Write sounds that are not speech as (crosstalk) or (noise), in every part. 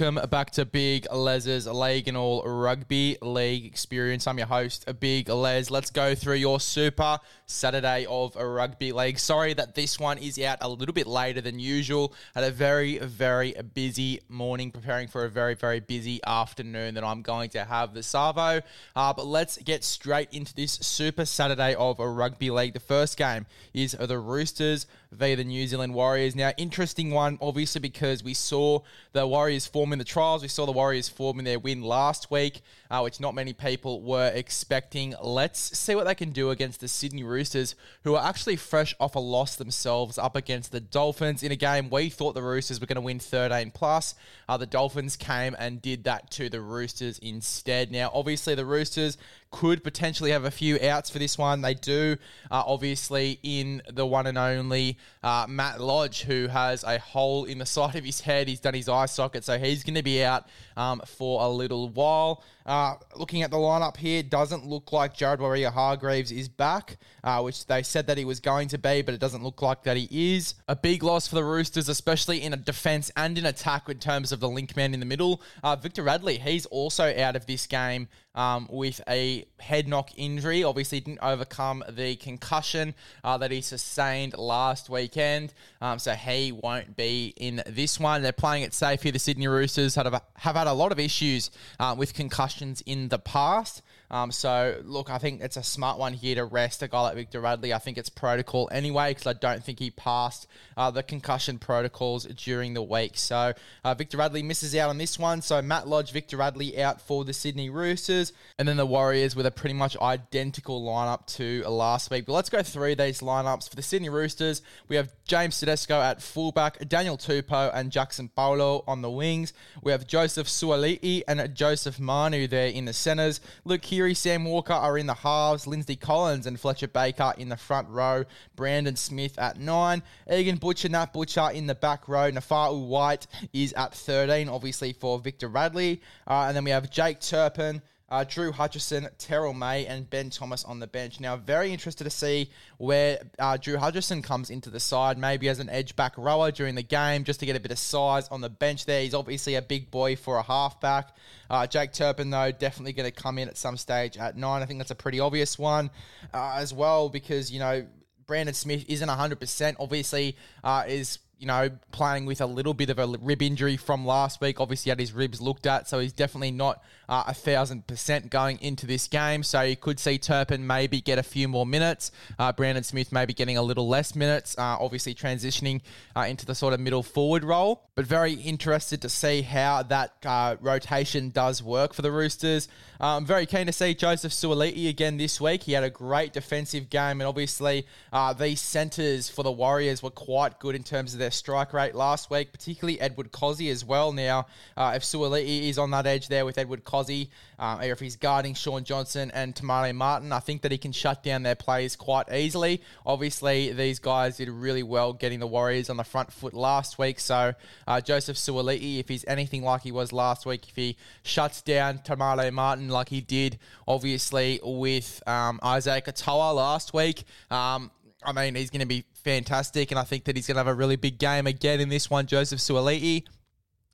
welcome back to Big Les's League and All Rugby League Experience. I'm your host, Big Les. Let's go through your Super Saturday of Rugby League. Sorry that this one is out a little bit later than usual. Had a very, very busy morning preparing for a very, very busy afternoon that I'm going to have the Savo. Uh, but let's get straight into this Super Saturday of Rugby League. The first game is the Roosters via the New Zealand Warriors. Now, interesting one, obviously, because we saw the Warriors form in the trials. We saw the Warriors form in their win last week, uh, which not many people were expecting. Let's see what they can do against the Sydney Roosters, who are actually fresh off a loss themselves up against the Dolphins in a game we thought the Roosters were going to win 13 plus. Uh, the Dolphins came and did that to the Roosters instead. Now, obviously, the Roosters could potentially have a few outs for this one. They do, uh, obviously, in the one and only uh, Matt Lodge, who has a hole in the (laughs) side of his head. He's done his eye socket, so he's going to be out um, for a little while. Uh, looking at the lineup here, doesn't look like Jared Waerea-Hargreaves is back, uh, which they said that he was going to be, but it doesn't look like that he is. A big loss for the Roosters, especially in a defence and in attack in terms of the link man in the middle. Uh, Victor Radley, he's also out of this game um, with a head knock injury. Obviously, didn't overcome the concussion uh, that he sustained last weekend, um, so he won't be in this one. They're playing it safe here. The Sydney Roosters have, have had a lot of issues uh, with concussions in the past. Um, so, look, I think it's a smart one here to rest a guy like Victor Radley. I think it's protocol anyway because I don't think he passed uh, the concussion protocols during the week. So, uh, Victor Radley misses out on this one. So, Matt Lodge, Victor Radley out for the Sydney Roosters. And then the Warriors with a pretty much identical lineup to last week. But let's go through these lineups. For the Sydney Roosters, we have James Tedesco at fullback, Daniel Tupou and Jackson Paulo on the wings. We have Joseph Suaalii and Joseph Manu there in the centres. Luke Keary, Sam Walker are in the halves. Lindsay Collins and Fletcher Baker in the front row. Brandon Smith at nine. Egan Butcher, Nat Butcher in the back row. Naufahu Whyte is at 13, obviously for Victor Radley. Uh, and then we have Jake Turpin. Uh, Drew Hutchison, Terrell May, and Ben Thomas on the bench. Now, very interested to see where uh, Drew Hutchison comes into the side, maybe as an edge back rower during the game, just to get a bit of size on the bench there. He's obviously a big boy for a halfback. Uh, Jake Turpin, though, definitely going to come in at some stage at nine. I think that's a pretty obvious one uh, as well because, you know, Brandon Smith isn't 100%. Obviously, uh, is you know, playing with a little bit of a rib injury from last week. Obviously, had his ribs looked at, so he's definitely not uh, a thousand percent going into this game. So you could see Turpin maybe get a few more minutes. Uh, Brandon Smith maybe getting a little less minutes. Uh, obviously, transitioning uh, into the sort of middle forward role. But very interested to see how that uh, rotation does work for the Roosters. I'm um, very keen to see Joseph Suaalii again this week. He had a great defensive game, and obviously, uh, these centres for the Warriors were quite good in terms of their strike rate last week, particularly Edward Kosi as well. Now, uh, if Suaalii is on that edge there with Edward Kosi, um, or if he's guarding Shaun Johnson and Te Maire Martin, I think that he can shut down their plays quite easily. Obviously, these guys did really well getting the Warriors on the front foot last week. So, uh, Joseph Suaalii, if he's anything like he was last week, if he shuts down Te Maire Martin like he did, obviously, with um, Isaac Katoa last week, um, I mean, he's going to be fantastic, and I think that he's going to have a really big game again in this one. Joseph Suaalii.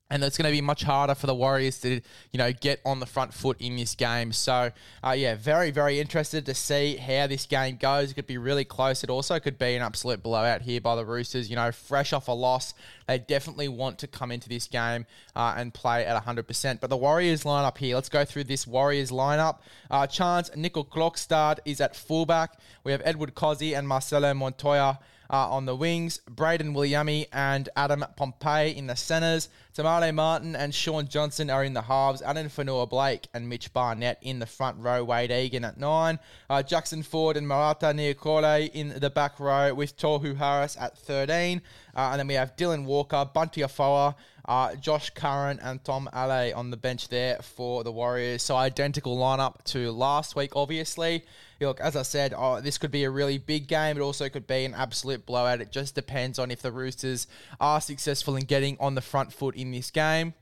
And it's going to be much harder for the Warriors to, you know, get on the front foot in this game. So, uh, yeah, very, very interested to see how this game goes. It could be really close. It also could be an absolute blowout here by the Roosters. You know, fresh off a loss, they definitely want to come into this game uh, and play at 100%. But the Warriors lineup here, let's go through this Warriors lineup. Uh, Charnze Nicoll-Klokstad is at fullback. We have Edward Kosi and Marcelo Montoya uh, on the wings, Brayden Williami and Adam Pompey in the centres, Te Maire Martin and Shaun Johnson are in the halves, Addin Fonua-Blake and Mitch Barnett in the front row, Wade Egan at nine, uh, Jackson Ford and Marata Niukore in the back row with Tohu Harris at 13, uh, and then we have Dylan Walker, Bunty Afoa, uh, Josh Curran and Tom Ale on the bench there for the Warriors. So identical lineup to last week, obviously. Look, as I said, oh, this could be a really big game. It also could be an absolute blowout. It just depends on if the Roosters are successful in getting on the front foot in this game.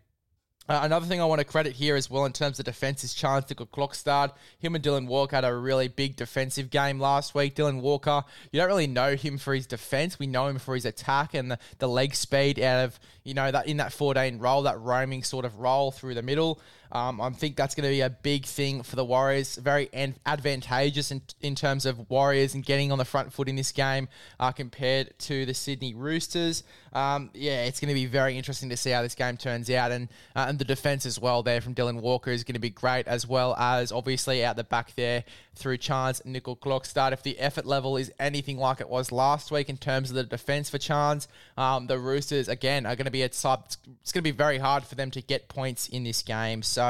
Uh, another thing I want to credit here as well in terms of defense is Charnze Nicoll-Klokstad. Him and Dylan Walker had a really big defensive game last week. Dylan Walker, you don't really know him for his defense. We know him for his attack and the, the leg speed out of, you know, that in that 14 role, that roaming sort of role through the middle. Um, I think that's going to be a big thing for the Warriors. Very advantageous in, in terms of Warriors and getting on the front foot in this game uh, compared to the Sydney Roosters. Um, yeah, it's going to be very interesting to see how this game turns out. And, uh, and the defense as well there from Dylan Walker is going to be great, as well as obviously out the back there through Charnze Nicoll-Klokstad. If the effort level is anything like it was last week in terms of the defense for Charnze, um, the Roosters, again, are going to be at sub. It's going to be very hard for them to get points in this game. So,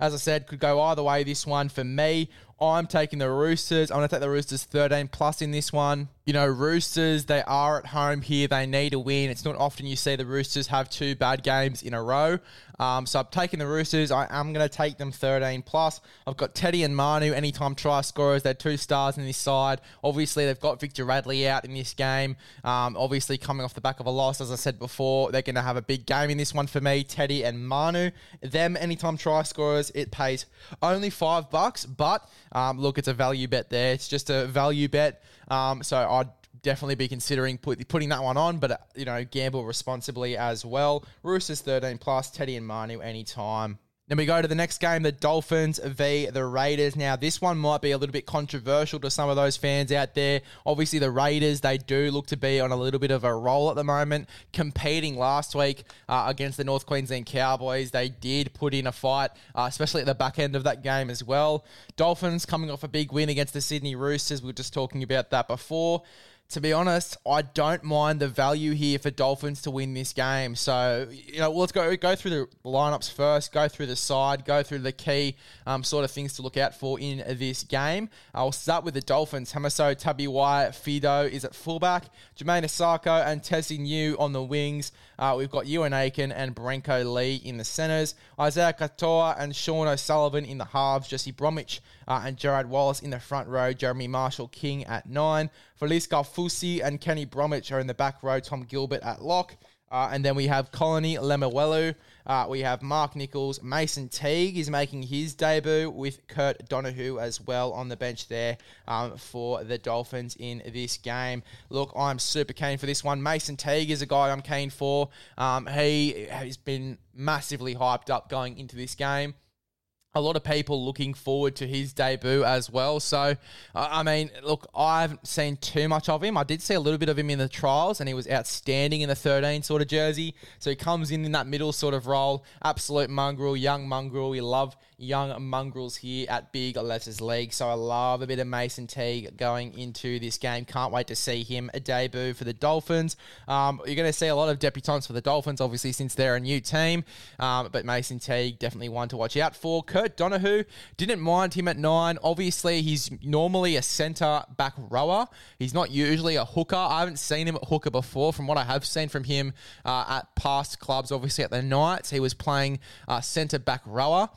as I said, could go either way this one for me. I'm taking the Roosters. I'm going to take the Roosters 13 plus in this one. You know, Roosters, they are at home here. They need a win. It's not often you see the Roosters have two bad games in a row. Um, so I'm taking the Roosters. I am going to take them 13 plus. I've got Teddy and Manu, anytime try scorers. They're two stars in this side. Obviously, they've got Victor Radley out in this game. Um, obviously, coming off the back of a loss, as I said before, they're going to have a big game in this one for me. Teddy and Manu, them anytime try scorers. It pays only five bucks, but um, look, it's a value bet there. It's just a value bet. Um, so I'd definitely be considering put, putting that one on, but uh, you know, gamble responsibly as well. Roosters 13 plus, Teddy and Manu anytime. Then we go to the next game, the Dolphins v the Raiders. Now, this one might be a little bit controversial to some of those fans out there. Obviously, the Raiders, they do look to be on a little bit of a roll at the moment, competing last week uh, against the North Queensland Cowboys. They did put in a fight, uh, especially at the back end of that game as well. Dolphins coming off a big win against the Sydney Roosters. We were just talking about that before to be honest, I don't mind the value here for Dolphins to win this game. So, you know, let's go go through the lineups first, go through the side, go through the key um, sort of things to look out for in this game. I'll start with the Dolphins. Hamiso Tabuai-Fidow is at fullback, Jamayne Isaako and Tesi Niu on the wings. Uh, we've got Euan Aiken and Brenko Lee in the centres, Isaiah Katoa and Sean O'Sullivan in the halves, Jesse Bromwich uh, and Jarrod Wallace in the front row, Jeremy Marshall King at nine, Felise Kaufusi and Kenny Bromwich are in the back row, Tom Gilbert at lock. Uh, and then we have Connelly Lemuelu. Uh, we have Mark Nicholls. Mason Teague is making his debut with Kurt Donoghoe as well on the bench there um, for the Dolphins in this game. Look, I'm super keen for this one. Mason Teague is a guy I'm keen for. Um, he has been massively hyped up going into this game a lot of people looking forward to his debut as well. So, I mean, look, I haven't seen too much of him. I did see a little bit of him in the trials, and he was outstanding in the 13 sort of jersey. So he comes in in that middle sort of role. Absolute mongrel, young mongrel. We love young mongrels here at Big Les's League. So I love a bit of Mason Teague going into this game. Can't wait to see him a debut for the Dolphins. Um, you're going to see a lot of debutants for the Dolphins, obviously, since they're a new team. Um, but Mason Teague, definitely one to watch out for. Kurt Donoghoe, didn't mind him at nine. Obviously, he's normally a centre back rower. He's not usually a hooker. I haven't seen him at hooker before. From what I have seen from him uh, at past clubs, obviously at the Knights, he was playing uh, centre back rower.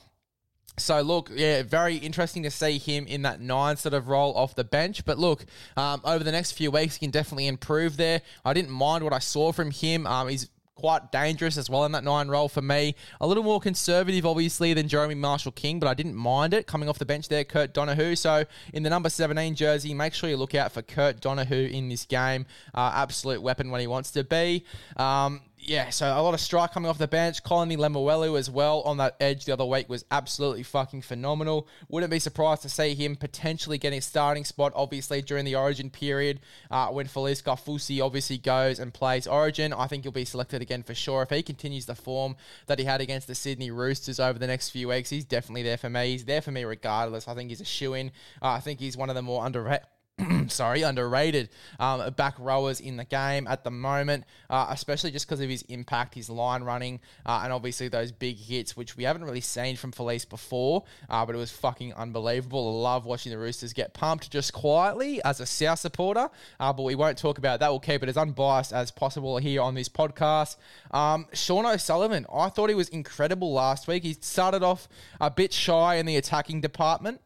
So look, yeah, very interesting to see him in that nine sort of role off the bench. But look, um, over the next few weeks, he can definitely improve there. I didn't mind what I saw from him. Um, he's quite dangerous as well in that nine role for me. A little more conservative, obviously, than Jeremy Marshall King, but I didn't mind it coming off the bench there, Kurt Donoghoe. So in the number 17 jersey, make sure you look out for Kurt Donoghoe in this game. Uh, absolute weapon when he wants to be. Um, yeah, so a lot of strike coming off the bench. Connelly Lemuelu as well on that edge the other week was absolutely fucking phenomenal. Wouldn't be surprised to see him potentially getting a starting spot, obviously, during the Origin period uh, when Felise Kaufusi obviously goes and plays Origin. I think he'll be selected again for sure. If he continues the form that he had against the Sydney Roosters over the next few weeks, he's definitely there for me. He's there for me regardless. I think he's a shoe in. Uh, I think he's one of the more underrated (clears throat) sorry, underrated um, back rowers in the game at the moment, uh, especially just because of his impact, his line running, uh, and obviously those big hits, which we haven't really seen from Felise before, uh, but it was fucking unbelievable. I love watching the Roosters get pumped just quietly as a South supporter, uh, but we won't talk about that. We'll keep it as unbiased as possible here on this podcast. Um, Sean O'Sullivan, I thought he was incredible last week. He started off a bit shy in the attacking department.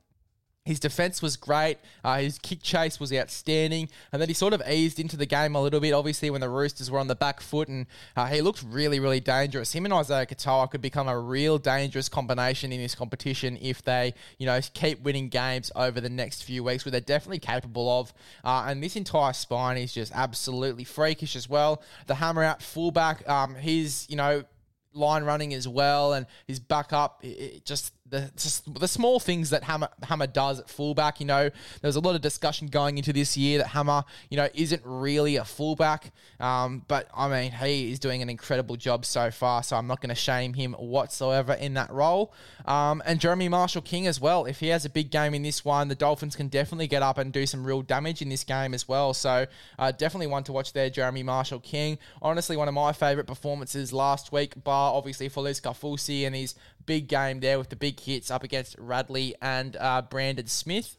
His defense was great. Uh, his kick chase was outstanding. And then he sort of eased into the game a little bit, obviously, when the Roosters were on the back foot. And uh, he looked really, really dangerous. Him and Isaiah Katoa could become a real dangerous combination in this competition if they, you know, keep winning games over the next few weeks, which they're definitely capable of. Uh, and this entire spine is just absolutely freakish as well. The hammer out fullback, um, he's, you know, line running as well, and his backup, it, it just the the small things that Hammer Hammer does at fullback. You know, there's a lot of discussion going into this year that Hammer, you know, isn't really a fullback. Um, but I mean, he is doing an incredible job so far. So I'm not going to shame him whatsoever in that role. Um, and Jeremy Marshall King as well. If he has a big game in this one, the Dolphins can definitely get up and do some real damage in this game as well. So uh, definitely one to watch there, Jeremy Marshall King. Honestly, one of my favourite performances last week, bar obviously Felise Kaufusi and his big game there with the big hits up against Radley and uh, Brandon Smith.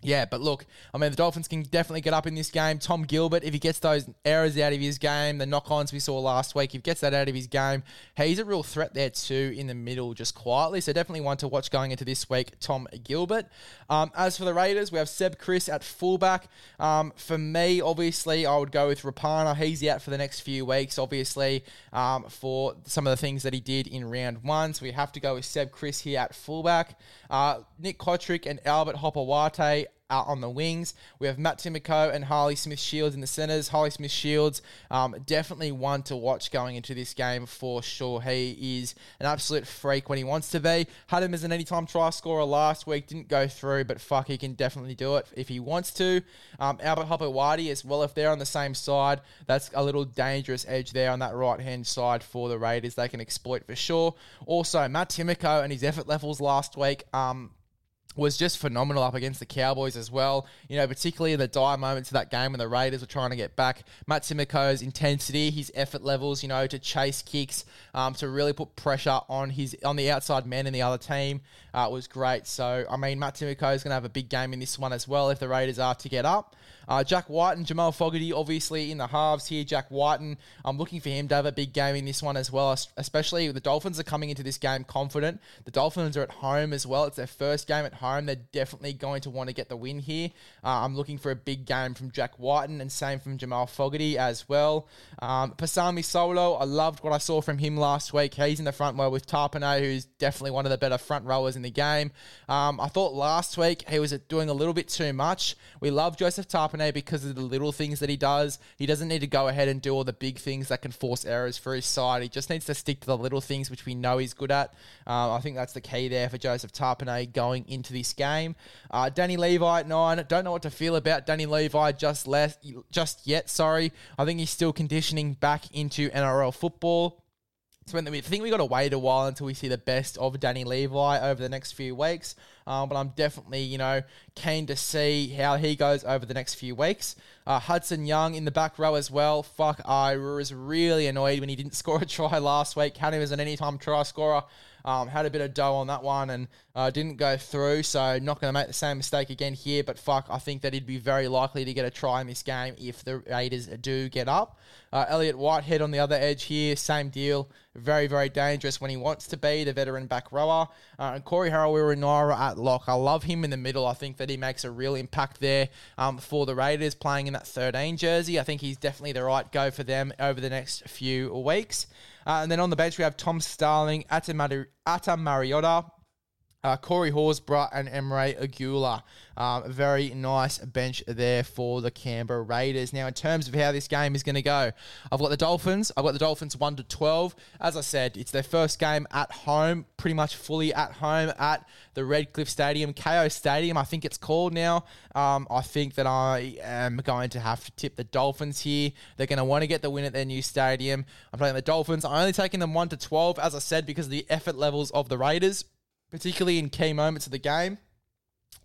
Yeah, but look, I mean, the Dolphins can definitely get up in this game. Tom Gilbert, if he gets those errors out of his game, the knock ons we saw last week, if he gets that out of his game, he's a real threat there too in the middle, just quietly. So definitely one to watch going into this week, Tom Gilbert. Um, as for the Raiders, we have Seb Kris at fullback. Um, for me, obviously, I would go with Rapana. He's out for the next few weeks, obviously, um, for some of the things that he did in round one. So we have to go with Seb Kris here at fullback. Uh, Nick Cotric and Albert Hopoate out on the wings. We have Matt Timoko and Harley Smith Shields in the centres. Harley Smith Shields, um, definitely one to watch going into this game for sure. He is an absolute freak when he wants to be. Had him as an anytime try scorer last week, didn't go through, but fuck, he can definitely do it if he wants to. Um, Albert Hopoate as well, if they're on the same side, that's a little dangerous edge there on that right hand side for the Raiders. They can exploit for sure. Also, Matt Timoko and his effort levels last week. Um, was just phenomenal up against the Cowboys as well. You know, particularly in the dire moments of that game when the Raiders were trying to get back. Matt Timoko's intensity, his effort levels, you know, to chase kicks, um, to really put pressure on his on the outside men in the other team uh, was great. So, I mean, Matt Timoko is going to have a big game in this one as well if the Raiders are to get up. Uh, Jack Wighton and Jamal Fogarty, obviously in the halves here. Jack Wighton, I'm looking for him to have a big game in this one as well, especially the Dolphins are coming into this game confident. The Dolphins are at home as well. It's their first game at home. They're definitely going to want to get the win here. Uh, I'm looking for a big game from Jack Wighton and same from Jamal Fogarty as well. Um, Pasami Saulo, I loved what I saw from him last week. He's in the front row with Tapine, who's definitely one of the better front rowers in the game. Um, I thought last week he was doing a little bit too much. We love Joseph Because of the little things that he does. He doesn't need to go ahead and do all the big things that can force errors for his side. He just needs to stick to the little things which we know he's good at. Um, I think that's the key there for Joseph Tapine going into this game. Uh, Danny Levi at nine. Don't know what to feel about Danny Levi just less, just yet. Sorry, I think he's still conditioning back into NRL football. So I think we got to wait a while until we see the best of Danny Levi over the next few weeks. Um, but I'm definitely, you know, keen to see how he goes over the next few weeks. Uh, Hudson Young in the back row as well. Fuck, I was really annoyed when he didn't (laughs) score a try last week. Had him as an anytime try scorer. Um, had a bit of dough on that one and uh, didn't go through, so not going to make the same mistake again here. But fuck, I think that he'd be very likely to get a try in this game if the Raiders do get up. Uh, Elliot Whitehead on the other edge here, same deal. Very, very dangerous when he wants to be the veteran back rower. Uh, and Corey Harawira-Naera at lock. I love him in the middle. I think that he makes a real impact there um, for the Raiders playing in that 13 jersey. I think he's definitely the right go for them over the next few weeks. Uh, and then on the bench, we have Tom Starling, Ata, Ata Mariota, uh, Corey Horsburgh and Emre Guler. Um, very nice bench there for the Canberra Raiders. Now, in terms of how this game is going to go, I've got the Dolphins. I've got the Dolphins 1 to 12. As I said, it's their first game at home, pretty much fully at home at the Redcliffe Stadium, Kayo Stadium, I think it's called now. Um, I think that I am going to have to tip the Dolphins here. They're going to want to get the win at their new stadium. I'm playing the Dolphins. I'm only taking them 1 to 12, as I said, because of the effort levels of the Raiders particularly in key moments of the game.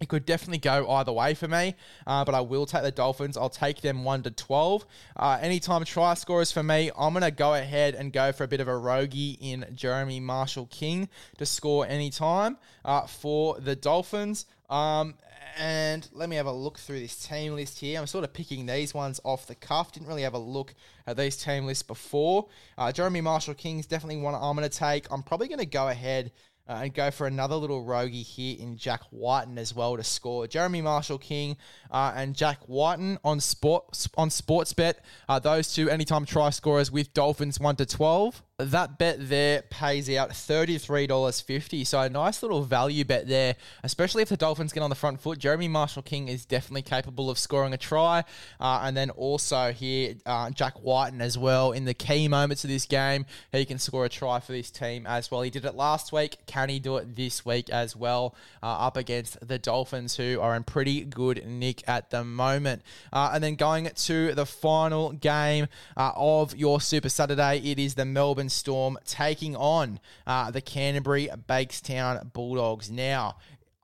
It could definitely go either way for me, uh, but I will take the Dolphins. I'll take them 1 to 12. Uh, anytime try scorers for me, I'm going to go ahead and go for a bit of a rogie in Jeremy Marshall King to score anytime uh, for the Dolphins. Um, and let me have a look through this team list here. I'm sort of picking these ones off the cuff. Didn't really have a look at these team lists before. Uh, Jeremy Marshall King is definitely one I'm going to take. I'm probably going to go ahead uh, and go for another little rogie here in Jack Wighton as well to score. Jeremy Marshall King uh, and Jack Wighton on sport on Sportsbet. Uh, those two anytime try scorers with Dolphins one to twelve. That bet there pays out $33.50. So a nice little value bet there, especially if the Dolphins get on the front foot. Jeremy Marshall King is definitely capable of scoring a try. Uh, and then also here, uh, Jack Wighton as well in the key moments of this game. He can score a try for this team as well. He did it last week. Can he do it this week as well uh, up against the Dolphins, who are in pretty good nick at the moment? Uh, and then going to the final game uh, of your Super Saturday, it is the Melbourne Storm taking on uh, the Canterbury Bankstown Bulldogs. Now,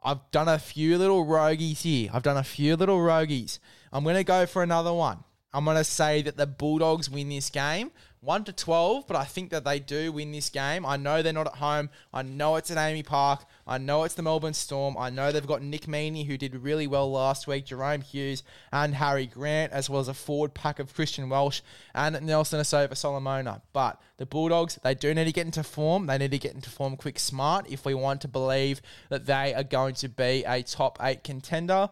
I've done a few little roguies here. I've done a few little roguies. I'm going to go for another one. I'm going to say that the Bulldogs win this game. 1 to 12, but I think that they do win this game. I know they're not at home. I know it's at AAMI Park. I know it's the Melbourne Storm. I know they've got Nick Meaney, who did really well last week, Jahrome Hughes, and Harry Grant, as well as a forward pack of Christian Welch and Nelson Asofa Solomona. But the Bulldogs, they do need to get into form. They need to get into form quick smart if we want to believe that they are going to be a top eight contender.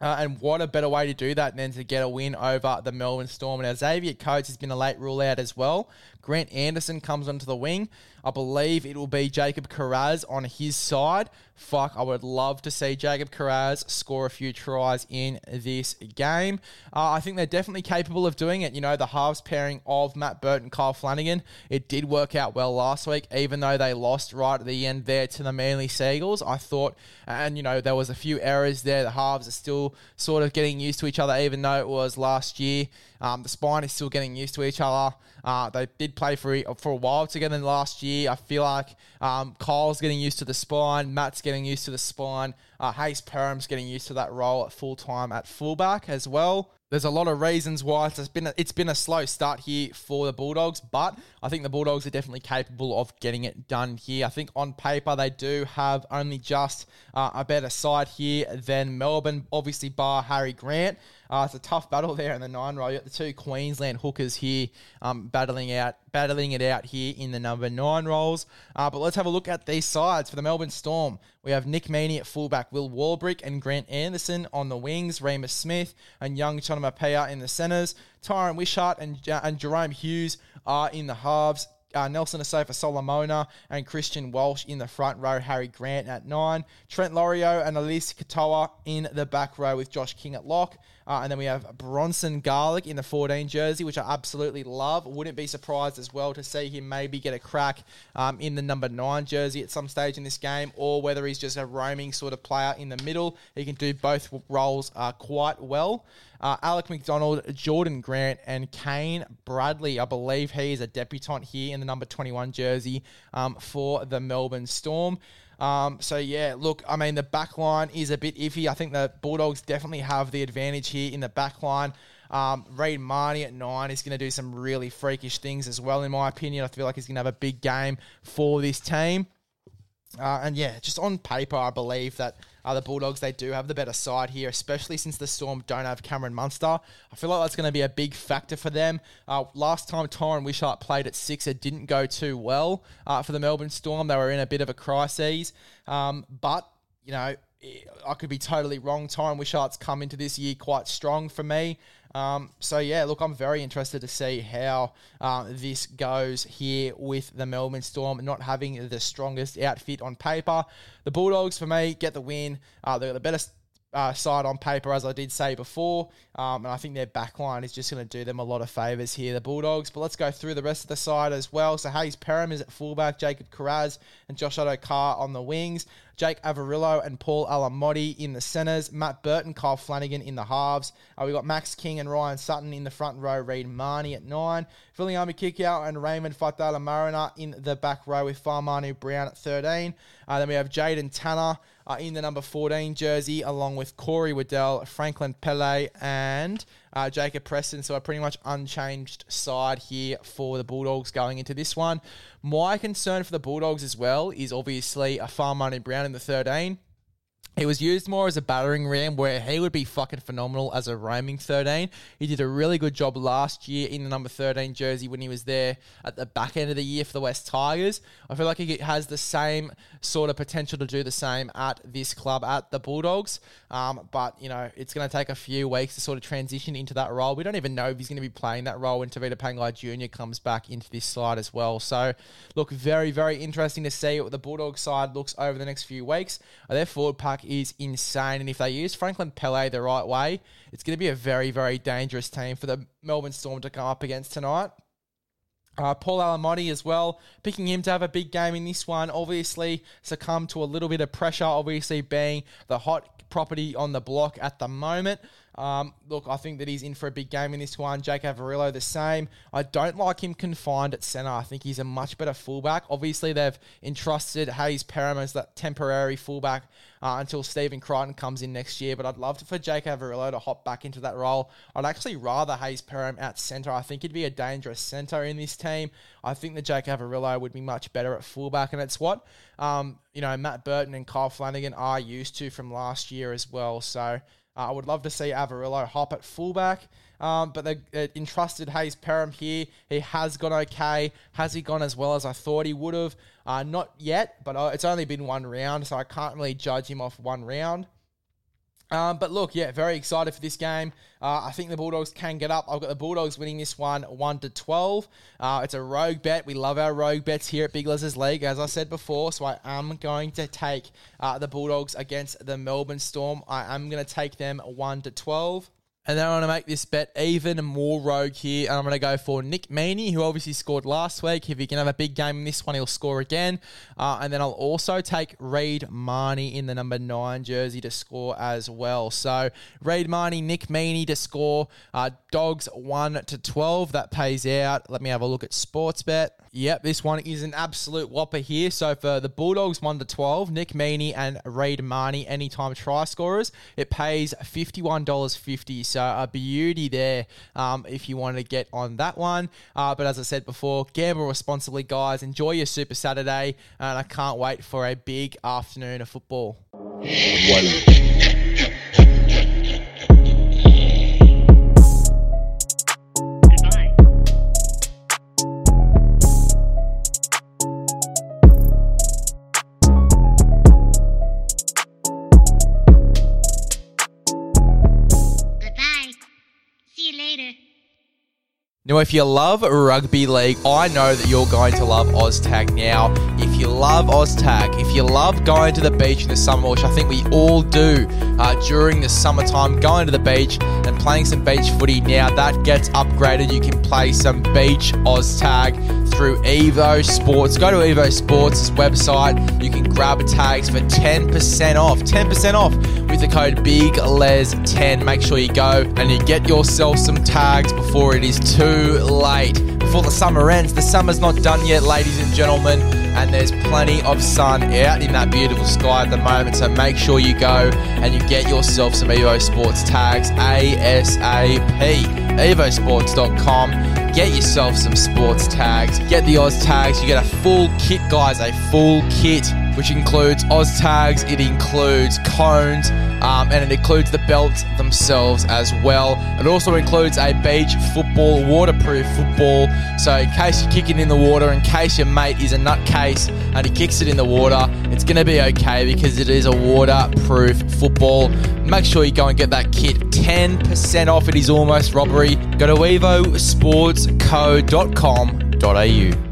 Uh, and what a better way to do that than to get a win over the Melbourne Storm. Now, Xavier Coates has been a late rule out as well. Grant Anderson comes onto the wing. I believe it will be Jacob Kiraz on his side. Fuck, I would love to see Jacob Kiraz score a few tries in this game. Uh, I think they're definitely capable of doing it. You know, the halves pairing of Matt Burton and Kyle Flanagan, it did work out well last week, even though they lost right at the end there to the Manly Seagulls. I thought, and you know, there was a few errors there. The halves are still sort of getting used to each other, even though it was last year. Um, the spine is still getting used to each other. Uh, they did play for for a while together last year. I feel like um, Kyle's getting used to the spine, Matt's getting used to the spine, uh, Hayze Perham's getting used to that role at full time at fullback as well. There's a lot of reasons why it's been a, it's been a slow start here for the Bulldogs, but I think the Bulldogs are definitely capable of getting it done here. I think on paper they do have only just uh, a better side here than Melbourne. Obviously, bar Harry Grant. Uh, it's a tough battle there in the nine row. You got the two Queensland hookers here um, battling out, battling it out here in the number nine roles. Uh, but let's have a look at these sides for the Melbourne Storm. We have Nick Meaney at fullback, Will Warbrick and Grant Anderson on the wings, Reimis Smith and young Tonumaipea in the centres. Tyran Wishart and, and Jahrome Hughes are in the halves uh, Nelson Asofa Solomona and Christian Welch in the front row, Harry Grant at nine, Trent Loiero and Eliesa Katoa in the back row with Josh King at lock. Uh, and then we have Bronson Garlick in the 14 jersey, which I absolutely love. Wouldn't be surprised as well to see him maybe get a crack um, in the number 9 jersey at some stage in this game, or whether he's just a roaming sort of player in the middle. He can do both roles uh, quite well. Uh, Alec MacDonald, Jordan Grant, and Kane Bradley. I believe he is a debutant here in the number 21 jersey um, for the Melbourne Storm. Um, so yeah, look, I mean the back line is a bit iffy. I think the Bulldogs definitely have the advantage here in the back line. Um, Reed Mahoney at nine is going to do some really freakish things as well, in my opinion. I feel like he's going to have a big game for this team. Uh, and yeah, just on paper, I believe that uh, the Bulldogs they do have the better side here, especially since the Storm don't have Cameron Munster. I feel like that's going to be a big factor for them. Uh, last time Tyran Wishart played at six, it didn't go too well uh, for the Melbourne Storm. They were in a bit of a crisis, um, but you know I could be totally wrong. Tyran Wishart's come into this year quite strong for me. Um, so yeah, look, I'm very interested to see how uh, this goes here with the Melbourne Storm not having the strongest outfit on paper. The Bulldogs, for me, get the win. Uh, they're the better uh, side on paper, as I did say before. Um, and I think their backline is just going to do them a lot of favours here, the Bulldogs. But let's go through the rest of the side as well. So Hayze Perham is at fullback, Jacob Kiraz and Josh Addo-Carr on the wings. Jake Averillo and Paul Alamoti in the centres. Matt Burton, Kyle Flanagan in the halves. Uh, we've got Max King and Ryan Sutton in the front row. Reed Mahoney at nine. Viliami Kikau and Raymond Faitala Mariner in the back row with Fa'amanu Brown at 13. Uh, then we have Jaden Tanner uh, in the number 14 jersey, along with Corey Waddell, Franklin Pele, and uh, Jacob Preston. So a pretty much unchanged side here for the Bulldogs going into this one. My concern for the Bulldogs as well is obviously a Fa'amanu Brown in the 13. He was used more as a battering ram where he would be fucking phenomenal as a roaming 13. He did a really good job last year in the number 13 jersey when he was there at the back end of the year for the West Tigers. I feel like he has the same sort of potential to do the same at this club, at the Bulldogs. Um, but, you know, it's going to take a few weeks to sort of transition into that role. We don't even know if he's going to be playing that role when Tevita Pangai Jr. comes back into this side as well. So, look, very, very interesting to see what the Bulldogs side looks over the next few weeks. Their forward pack is insane. And if they use Franklin Pele the right way, it's going to be a very, very dangerous team for the Melbourne Storm to come up against tonight. Uh, Paul Alamoti as well, picking him to have a big game in this one. Obviously, succumb to a little bit of pressure, obviously being the hot property on the block at the moment. Um, look, I think that he's in for a big game in this one. Jake Averillo, the same. I don't like him confined at centre. I think he's a much better fullback. Obviously, they've entrusted Hayze Perham as that temporary fullback uh, until Stephen Crichton comes in next year. But I'd love to, for Jake Averillo to hop back into that role. I'd actually rather Hayze Perham at centre. I think he'd be a dangerous centre in this team. I think that Jake Averillo would be much better at fullback, and it's what um, you know Matt Burton and Kyle Flanagan are used to from last year as well. So. Uh, I would love to see Averillo hop at fullback. Um, but they, they entrusted Hayze Perham here. He has gone okay. Has he gone as well as I thought he would have? Uh, not yet, but uh, it's only been one round, so I can't really judge him off one round. Um, but look, yeah, very excited for this game. Uh, I think the Bulldogs can get up. I've got the Bulldogs winning this one one to twelve. Uh, it's a rogue bet. We love our rogue bets here at Big Les's League, as I said before. So I am going to take uh, the Bulldogs against the Melbourne Storm. I am going to take them one to twelve. And then I want to make this bet even more rogue here. And I'm going to go for Nick Meaney, who obviously scored last week. If he can have a big game in this one, he'll score again. Uh, and then I'll also take Reed Mahoney in the number nine jersey to score as well. So Reed Mahoney, Nick Meaney to score. Uh, dogs 1 to 12. That pays out. Let me have a look at Sportsbet. Yep, this one is an absolute whopper here. So for the Bulldogs 1 to 12, Nick Meaney and Reed Mahoney, anytime try scorers, it pays $51.50. So a beauty there um, if you want to get on that one. Uh, but as I said before, gamble responsibly, guys. Enjoy your Super Saturday. And I can't wait for a big afternoon of football. Now, if you love rugby league, I know that you're going to love OzTag now. If you love OzTag, if you love going to the beach in the summer, which I think we all do uh, during the summertime, going to the beach and playing some beach footy now, that gets upgraded. You can play some beach OzTag through Evo Sports. Go to Evo Sports' website. You can grab tags for 10% off. 10% off with the code BIGLES10. Make sure you go and you get yourself some tags before it is too late. Before the summer ends, the summer's not done yet, ladies and gentlemen, and there's plenty of sun out in that beautiful sky at the moment. So make sure you go and you get yourself some Evo Sports tags ASAP. EvoSports.com. Get yourself some sports tags. Get the Oz tags. You get a full kit, guys, a full kit which includes Oz tags, it includes cones, um, and it includes the belts themselves as well. It also includes a beach football, waterproof football. So, in case you're kicking in the water, in case your mate is a nutcase and he kicks it in the water, it's going to be okay because it is a waterproof football. Make sure you go and get that kit 10% off. It is almost robbery. Go to evosportsco.com.au.